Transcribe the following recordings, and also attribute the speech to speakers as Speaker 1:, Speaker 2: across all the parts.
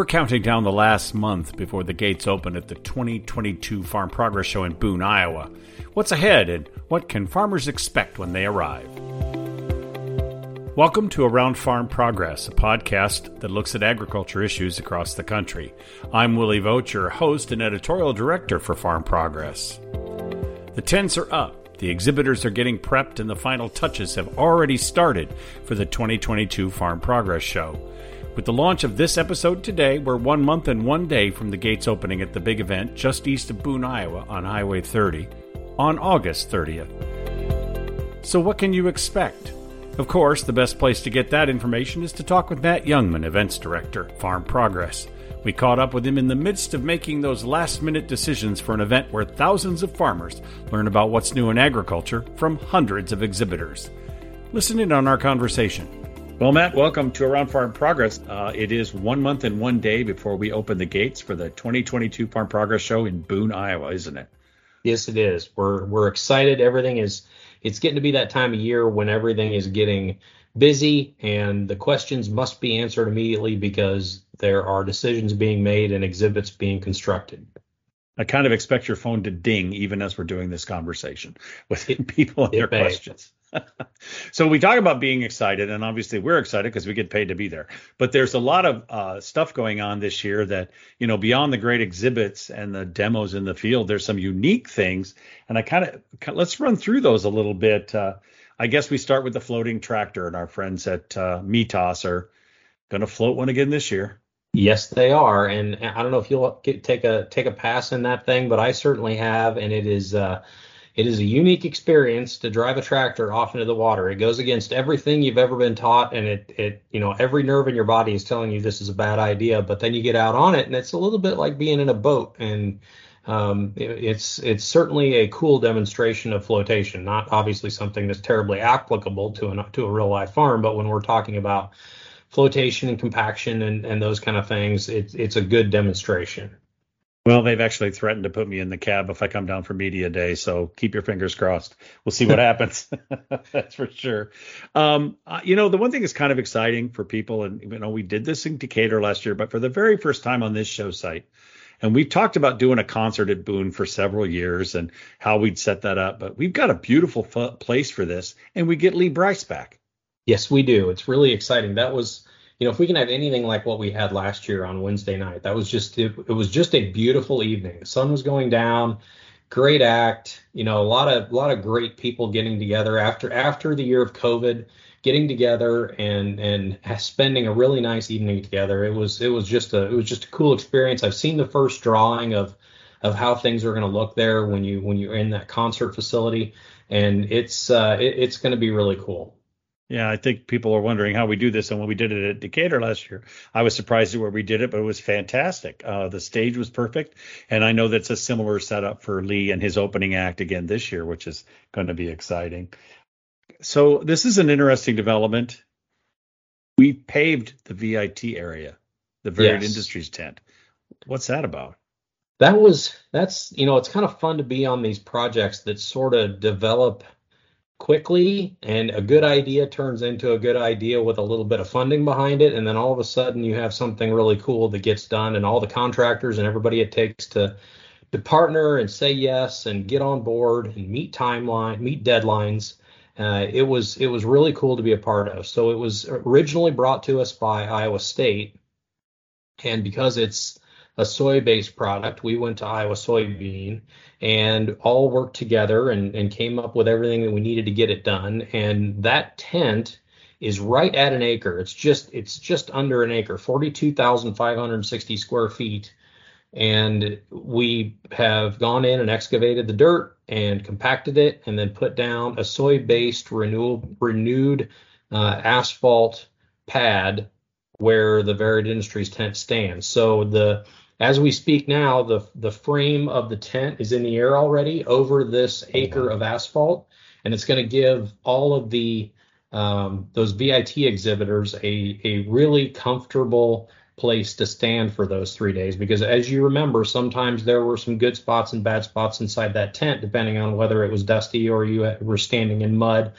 Speaker 1: We're counting down the last month before the gates open at the 2022 Farm Progress Show in Boone, Iowa. What's ahead and what can farmers expect when they arrive? Welcome to Around Farm Progress, a podcast that looks at agriculture issues across the country. I'm Willie Vogt, your host and editorial director for Farm Progress. The tents are up, the exhibitors are getting prepped, and the final touches have already started for the 2022 Farm Progress Show. With the launch of this episode today, we're one month and one day from the gates opening at the big event just east of Boone, Iowa on Highway 30 on August 30th. So, what can you expect? Of course, the best place to get that information is to talk with Matt Jungmann, Events Director, Farm Progress. We caught up with him in the midst of making those last minute decisions for an event where thousands of farmers learn about what's new in agriculture from hundreds of exhibitors. Listen in on our conversation. Well, Matt, welcome to Around Farm Progress. Uh, it is one month and one day before we open the gates for the 2022 Farm Progress Show in Boone, Iowa, isn't it?
Speaker 2: Yes, it is. We're we're excited. Everything is. It's getting to be that time of year when everything is getting busy and the questions must be answered immediately because there are decisions being made and exhibits being constructed.
Speaker 1: I kind of expect your phone to ding even as we're doing this conversation with people and their may. questions. so we talk about being excited, and obviously we're excited because we get paid to be there. But there's a lot of uh, stuff going on this year that you know beyond the great exhibits and the demos in the field, there's some unique things, and I kind of let's run through those a little bit. Uh, I guess we start with the floating tractor, and our friends at uh, Mitas are going to float one again this year.
Speaker 2: Yes, they are, and I don't know if you'll get, take a take a pass in that thing, but I certainly have, and it is. Uh, it is a unique experience to drive a tractor off into the water. It goes against everything you've ever been taught, and it, it, you know, every nerve in your body is telling you this is a bad idea. But then you get out on it, and it's a little bit like being in a boat, and um, it, it's it's certainly a cool demonstration of flotation. Not obviously something that's terribly applicable to an to a real life farm, but when we're talking about flotation and compaction and, and those kind of things, it's it's a good demonstration.
Speaker 1: Well, they've actually threatened to put me in the cab if I come down for media day, so keep your fingers crossed. We'll see what happens. that's for sure. Um, uh, you know, the one thing that's kind of exciting for people, and you know, we did this in Decatur last year, but for the very first time on this show site, and we've talked about doing a concert at Boone for several years and how we'd set that up, but we've got a beautiful f- place for this, and we get Lee Brice back.
Speaker 2: Yes, we do. It's really exciting. That was you know, if we can have anything like what we had last year on Wednesday night, that was just it, it was just a beautiful evening. The sun was going down, great act, you know, a lot of a lot of great people getting together after after the year of COVID, getting together and and spending a really nice evening together. It was it was just a it was just a cool experience. I've seen the first drawing of of how things are going to look there when you when you're in that concert facility, and it's uh, it, it's going to be really cool.
Speaker 1: Yeah, I think people are wondering how we do this. And when we did it at Decatur last year, I was surprised at where we did it, but it was fantastic. Uh, the stage was perfect. And I know that's a similar setup for Lee and his opening act again this year, which is going to be exciting. So this is an interesting development. We paved the VIT area, the Varied yes. Industries tent. What's that about?
Speaker 2: That was, that's, you know, it's kind of fun to be on these projects that sort of develop – quickly and a good idea turns into a good idea with a little bit of funding behind it and then all of a sudden you have something really cool that gets done and all the contractors and everybody it takes to to partner and say yes and get on board and meet timeline meet deadlines uh, it was it was really cool to be a part of. So it was originally brought to us by iowa state and because it's a soy based product we went to iowa soybean and all worked together and, and came up with everything that we needed to get it done. And that tent is right at an acre. It's just it's just under an acre, 42,560 square feet. And we have gone in and excavated the dirt and compacted it, and then put down a soy-based renewal, renewed uh, asphalt pad where the Varied Industries tent stands. So the as we speak now, the the frame of the tent is in the air already over this acre of asphalt, and it's going to give all of the um, those VIT exhibitors a a really comfortable place to stand for those three days. Because as you remember sometimes there were some good spots and bad spots inside that tent depending on whether it was dusty or you were standing in mud.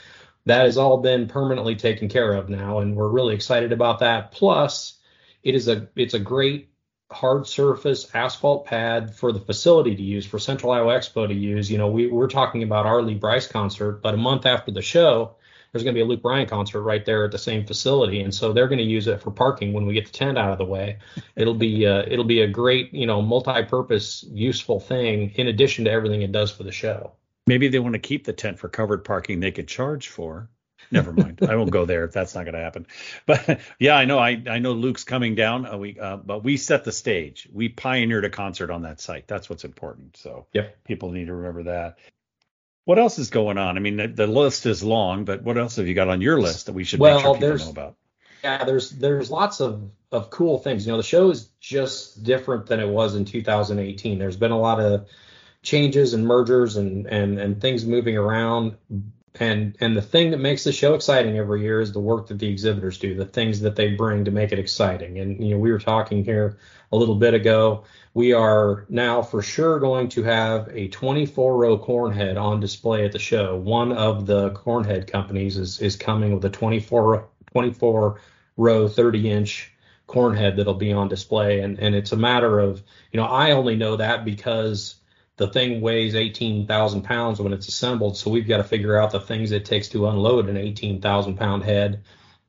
Speaker 2: That has all been permanently taken care of now and we're really excited about that. Plus it is a it's a great hard surface asphalt pad for the facility to use for Central Iowa Expo to use. You know, we, we're talking about our Lee Brice concert, but a month after the show, there's going to be a Luke Bryan concert right there at the same facility, and so they're going to use it for parking when we get the tent out of the way. It'll be uh, it'll be a great you know multi-purpose useful thing in addition to everything it does for the show.
Speaker 1: Maybe they want to keep the tent for covered parking they could charge for. Never mind. I won't go there. If that's not going to happen. But yeah, I know. I, I know Luke's coming down. Uh, we uh, but we set the stage. We pioneered a concert on that site. That's what's important. So
Speaker 2: yep.
Speaker 1: people need to remember that. What else is going on? I mean, the, the, list is long, but what else have you got on your list that we should well, make sure people know about?
Speaker 2: Yeah, there's there's lots of of cool things. You know, the show is just different than it was in 2018. There's been a lot of changes and mergers and and and things moving around. And and the thing that makes the show exciting every year is the work that the exhibitors do, the things that they bring to make it exciting. And you know, we were talking here a little bit ago we are now for sure going to have a 24 row cornhead on display at the show. One of the cornhead companies is, is coming with a 24, 24 row, 30 inch cornhead that'll be on display. And, and it's a matter of, you know, I only know that because the thing weighs 18,000 pounds when it's assembled. So we've got to figure out the things it takes to unload an 18,000 pound head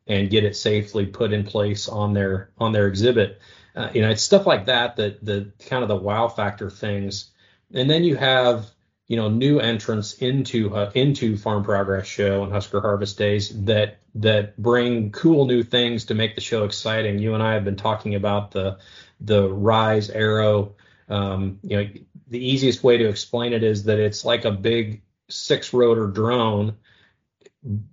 Speaker 2: and get it safely put in place on their on their exhibit. Uh, you know, it's stuff like that that the kind of the wow factor things. And then you have you know new entrants into uh, into Farm Progress Show and Husker Harvest Days that that bring cool new things to make the show exciting. You and I have been talking about the the Ryse Aero. Um, you know, the easiest way to explain it is that it's like a big six rotor drone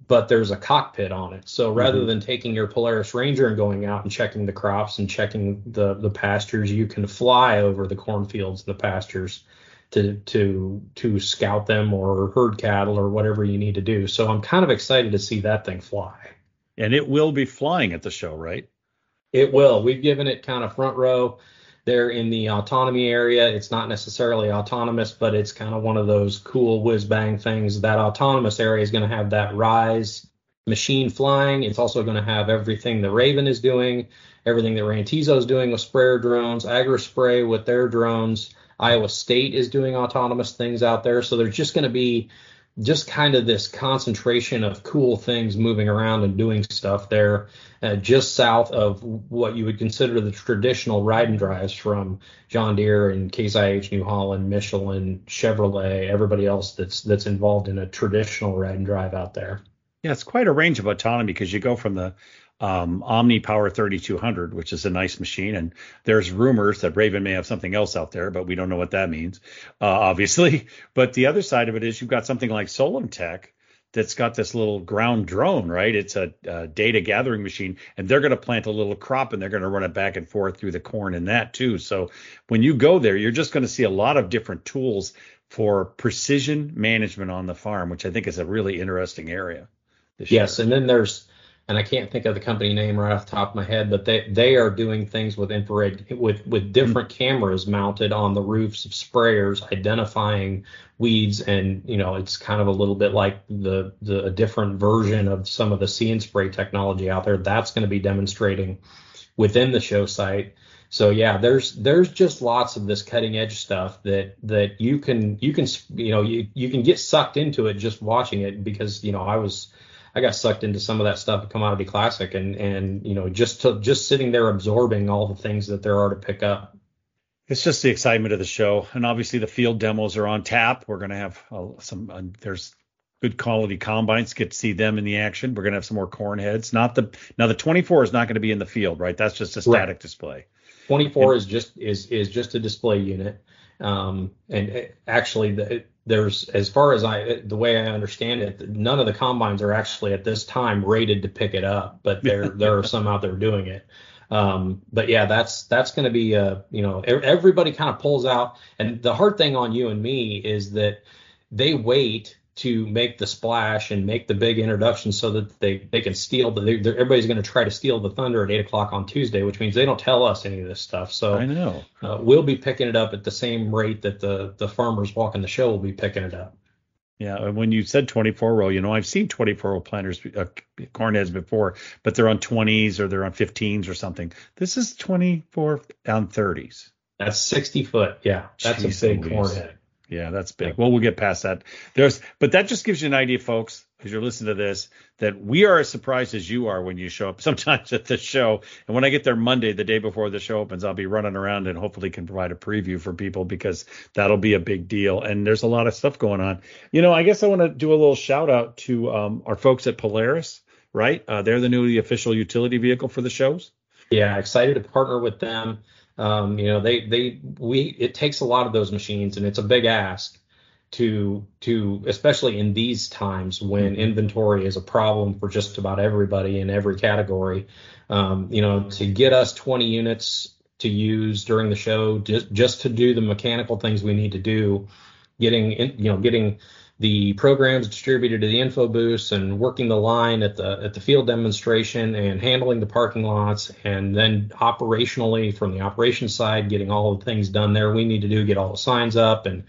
Speaker 2: but there's a cockpit on it. So rather mm-hmm. than taking your Polaris Ranger and going out and checking the crops and checking the the pastures, you can fly over the cornfields and the pastures to to to scout them or herd cattle or whatever you need to do. So I'm kind of excited to see that thing fly.
Speaker 1: And it will be flying at the show, right?
Speaker 2: It will. We've given it kind of front row there in the autonomy area. It's not necessarily autonomous, but it's kind of one of those cool whiz bang things. That autonomous area is going to have that rise machine flying. It's also going to have everything the Raven is doing, everything that Rantizo is doing with sprayer drones, AgriSpray with their drones. Iowa State is doing autonomous things out there. So there's just going to be just kind of this concentration of cool things moving around and doing stuff there, uh, just south of what you would consider the traditional ride and drives from John Deere and Case IH New Holland, Michelin, Chevrolet, everybody else that's that's involved in a traditional ride and drive out there.
Speaker 1: Yeah, it's quite a range of autonomy because you go from the um, Omni Power 3200, which is a nice machine. And there's rumors that Raven may have something else out there, but we don't know what that means, uh, obviously. But the other side of it is you've got something like Solinftec that's got this little ground drone, right? It's a, a data gathering machine, and they're going to plant a little crop and they're going to run it back and forth through the corn and that too. So when you go there, you're just going to see a lot of different tools for precision management on the farm, which I think is a really interesting area.
Speaker 2: Yes, year. and then there's and I can't think of the company name right off the top of my head, but they they are doing things with infrared with with different mm-hmm. cameras mounted on the roofs of sprayers, identifying weeds, and you know it's kind of a little bit like the the a different version of some of the see and spray technology out there. That's going to be demonstrating within the show site. So yeah, there's there's just lots of this cutting edge stuff that that you can you can you know you you can get sucked into it just watching it because you know I was I got sucked into some of that stuff at Commodity Classic, and and you know just to, just sitting there absorbing all the things that there are to pick up.
Speaker 1: It's just the excitement of the show, and obviously the field demos are on tap. We're gonna have uh, some. Uh, there's good quality combines. Get to see them in the action. We're gonna have some more corn heads. Not the now the 24 is not going to be in the field, right? That's just a static right. display.
Speaker 2: 24 and, is just is is just a display unit. Um, and uh, actually, the, there's as far as I the way I understand it, none of the combines are actually at this time rated to pick it up, but there there are some out there doing it. Um, but yeah, that's that's going to be a you know everybody kind of pulls out, and the hard thing on you and me is that they wait to make the splash and make the big introduction so that they, they can steal the everybody's going to try to steal the thunder at eight o'clock on Tuesday, which means they don't tell us any of this stuff. So
Speaker 1: I know
Speaker 2: uh, we'll be picking it up at the same rate that the the farmers walking the show will be picking it up.
Speaker 1: Yeah, when you said 24 row, you know, I've seen 24 row planters, uh, corn heads before, but they're on 20s or they're on 15s or something. This is 24 on 30s.
Speaker 2: That's 60 foot. Yeah, that's Jeez, a big corn head.
Speaker 1: Yeah, that's big. Well, we'll get past that. There's, but that just gives you an idea, folks, as you're listening to this, that we are as surprised as you are when you show up sometimes at the show. And when I get there Monday, the day before the show opens, I'll be running around and hopefully can provide a preview for people because that'll be a big deal. And there's a lot of stuff going on. You know, I guess I want to do a little shout out to um, our folks at Polaris, right? Uh, they're the new official utility vehicle for the shows.
Speaker 2: Yeah, excited to partner with them. Um, you know, they they we it takes a lot of those machines, and it's a big ask to to especially in these times when mm-hmm. inventory is a problem for just about everybody in every category. Um, you know, to get us 20 units to use during the show, just just to do the mechanical things we need to do, getting in, you know getting the programs distributed to the info booths and working the line at the at the field demonstration and handling the parking lots and then operationally from the operations side getting all the things done there we need to do get all the signs up and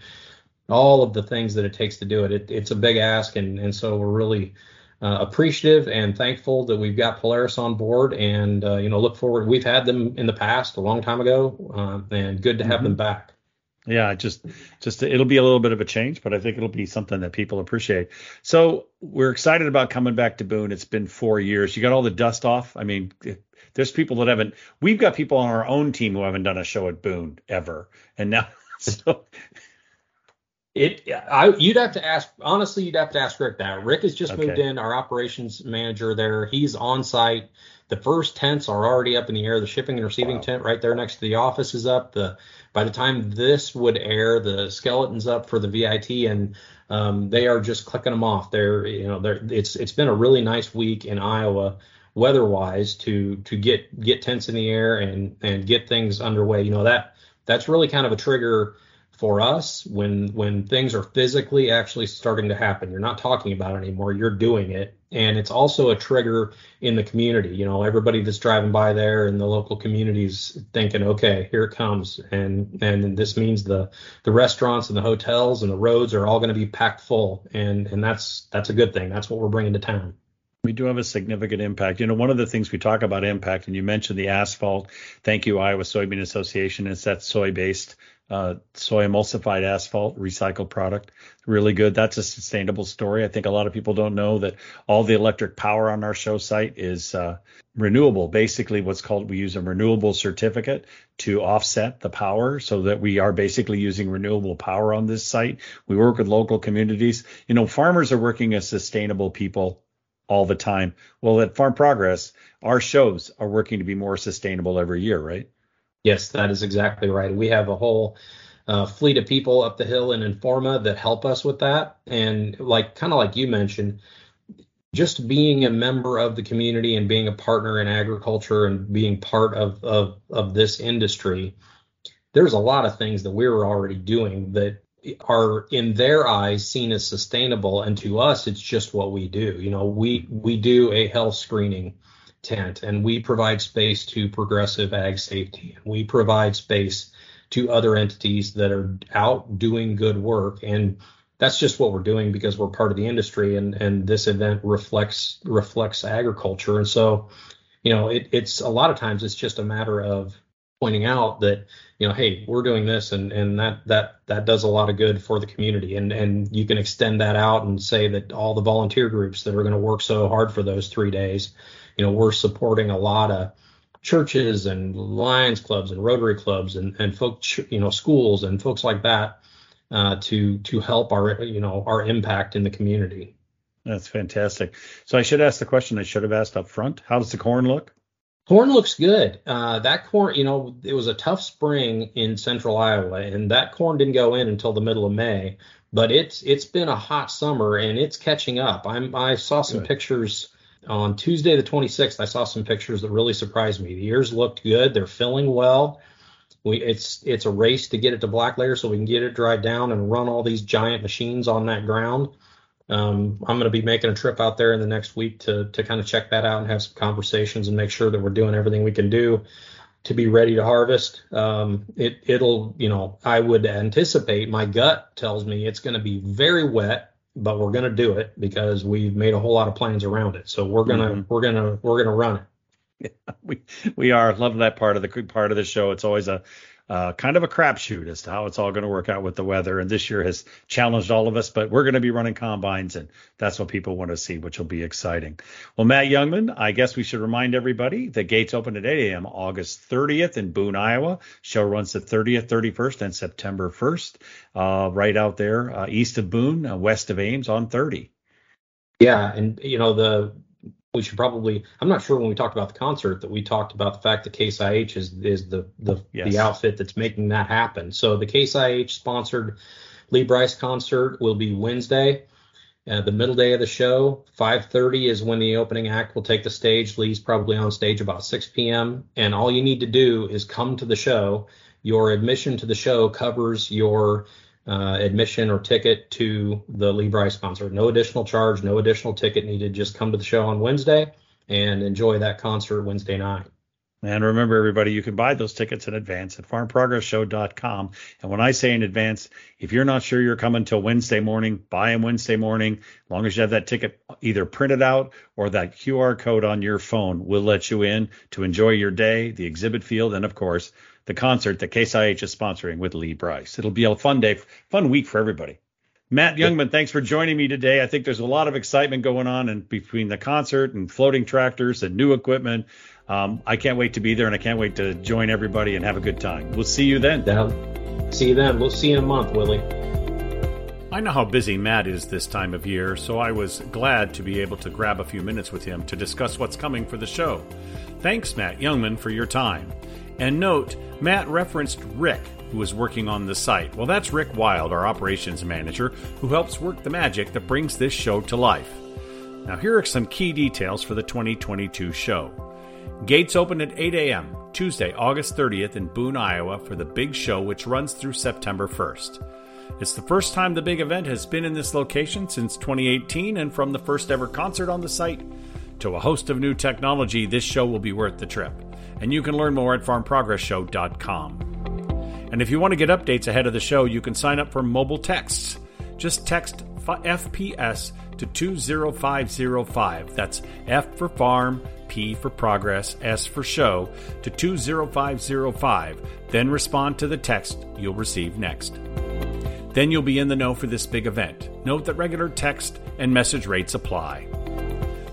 Speaker 2: all of the things that it takes to do it, it it's a big ask and and so we're really uh, appreciative and thankful that we've got Polaris on board and uh, you know look forward. We've had them in the past a long time ago uh, and good to have mm-hmm. them back
Speaker 1: yeah, just just it'll be a little bit of a change, but I think it'll be something that people appreciate. So we're excited about coming back to Boone. It's been four years. You got all the dust off. I mean, there's people that haven't. We've got people on our own team who haven't done a show at Boone ever, and now so.
Speaker 2: It, I, you'd have to ask. Honestly, you'd have to ask Rick that. Rick has just okay. moved in, our operations manager there. He's on site. The first tents are already up in the air. The shipping and receiving wow. tent right there next to the office is up. The by the time this would air, the skeleton's up for the VIT, and um, they are just clicking them off. They're you know they're it's it's been a really nice week in Iowa weather-wise to to get get tents in the air and and get things underway. You know that that's really kind of a trigger for us when when things are physically actually starting to happen. You're not talking about it anymore. You're doing it. And it's also a trigger in the community. You know everybody that's driving by there in the local communities thinking okay here it comes. And and this means the the restaurants and the hotels and the roads are all going to be packed full. And and that's that's a good thing. That's what we're bringing to town.
Speaker 1: We do have a significant impact. You know, one of the things we talk about impact, and you mentioned the asphalt. Thank you, Iowa Soybean Association. It's that soy-based uh, soy emulsified asphalt recycled product. Really good. That's a sustainable story. I think a lot of people don't know that all the electric power on our show site is uh, renewable. Basically, what's called we use a renewable certificate to offset the power so that we are basically using renewable power on this site. We work with local communities. You know, farmers are working as sustainable people all the time. Well, at Farm Progress, our shows are working to be more sustainable every year, right?
Speaker 2: Yes, that is exactly right. We have a whole uh, fleet of people up the hill in Informa that help us with that. And like kind of like you mentioned, just being a member of the community and being a partner in agriculture and being part of of, of this industry, there's a lot of things that we're already doing that are in their eyes seen as sustainable and to us it's just what we do you know we we do a health screening tent and we provide space to progressive ag safety and we provide space to other entities that are out doing good work and that's just what we're doing because we're part of the industry and and this event reflects reflects agriculture. And so you know it, it's a lot of times it's just a matter of pointing out that you know hey we're doing this and and that that that does a lot of good for the community and and you can extend that out and say that all the volunteer groups that are going to work so hard for those three days you know, we're supporting a lot of churches and Lions clubs and Rotary clubs and and folks, you know, schools and folks like that uh, to to help our you know our impact in the community.
Speaker 1: That's fantastic. So I should ask the question I should have asked up front. How does the corn look?
Speaker 2: Corn looks good. Uh, that corn, you know, it was a tough spring in central Iowa, and that corn didn't go in until the middle of May. But it's it's been a hot summer, and it's catching up. I'm I saw some good. pictures on Tuesday, the 26th, I saw some pictures that really surprised me. The ears looked good. They're filling well. We, it's it's a race to get it to black layer so we can get it dried down and run all these giant machines on that ground. Um, I'm going to be making a trip out there in the next week to to kind of check that out and have some conversations and make sure that we're doing everything we can do to be ready to harvest. Um, it it'll you know I would anticipate my gut tells me it's going to be very wet but we're going to do it because we've made a whole lot of plans around it. So we're gonna mm-hmm. we're gonna we're gonna run it.
Speaker 1: Yeah, we we are love that part of the part of the show. It's always a uh, kind of a crapshoot as to how it's all going to work out with the weather. And this year has challenged all of us, but we're going to be running combines, and that's what people want to see, which will be exciting. Well, Matt Jungmann, I guess we should remind everybody the gates open at 8 a.m. August 30th in Boone, Iowa. Show runs the 30th, 31st, and September 1st, uh, right out there uh, east of Boone, uh, west of Ames on 30.
Speaker 2: Yeah, and you know the we should probably i'm not sure when we talked about the concert that we talked about the fact that case ih is is the the, yes. the outfit that's making that happen. So the case ih sponsored lee Brice concert will be wednesday uh, the middle day of the show. 5.30 is when the opening act will take the stage. Lee's probably on stage about 6 p.m and all you need to do is come to the show. Your admission to the show covers your uh, admission or ticket to the Lee Brice concert. No additional charge, no additional ticket needed. Just come to the show on Wednesday and enjoy that concert Wednesday night.
Speaker 1: And remember, everybody, you can buy those tickets in advance at farmprogressshow.com. And when I say in advance, if you're not sure you're coming till Wednesday morning, buy them Wednesday morning. As long as you have that ticket either printed out or that QR code on your phone, we'll let you in to enjoy your day, the exhibit field, and of course, the concert that Case IH is sponsoring with Lee Brice. It'll be a fun day, fun week for everybody. Matt Jungmann, thanks for joining me today. I think there's a lot of excitement going on and between the concert and floating tractors and new equipment. Um, I can't wait to be there and I can't wait to join everybody and have a good time. We'll see you then.
Speaker 2: Down. See you then. We'll see you in a month, Willie.
Speaker 1: I know how busy Matt is this time of year, so I was glad to be able to grab a few minutes with him to discuss what's coming for the show. Thanks, Matt Jungmann, for your time. And note, Matt referenced Rick, who was working on the site. Well, that's Rick Wild, our operations manager, who helps work the magic that brings this show to life. Now, here are some key details for the 2022 show. Gates open at 8 a.m. Tuesday, August 30th in Boone, Iowa for the big show, which runs through September 1st. It's the first time the big event has been in this location since 2018, and from the first ever concert on the site to a host of new technology, this show will be worth the trip and you can learn more at farmprogressshow.com. And if you want to get updates ahead of the show, you can sign up for mobile texts. Just text FPS to 20505. That's F for farm, P for progress, S for show to 20505. Then respond to the text you'll receive next. Then you'll be in the know for this big event. Note that regular text and message rates apply.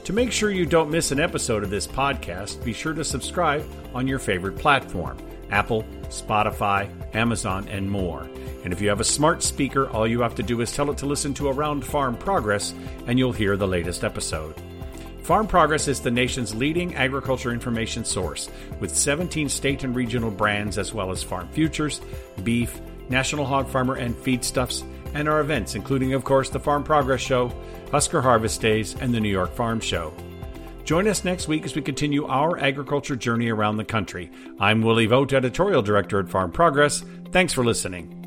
Speaker 1: To make sure you don't miss an episode of this podcast, be sure to subscribe on your favorite platform Apple, Spotify, Amazon, and more. And if you have a smart speaker, all you have to do is tell it to listen to Around Farm Progress, and you'll hear the latest episode. Farm Progress is the nation's leading agriculture information source, with 17 state and regional brands, as well as farm futures, beef, National Hog Farmer, and feedstuffs and our events, including, of course, the Farm Progress Show, Husker Harvest Days, and the New York Farm Show. Join us next week as we continue our agriculture journey around the country. I'm Willie Vogt, Editorial Director at Farm Progress. Thanks for listening.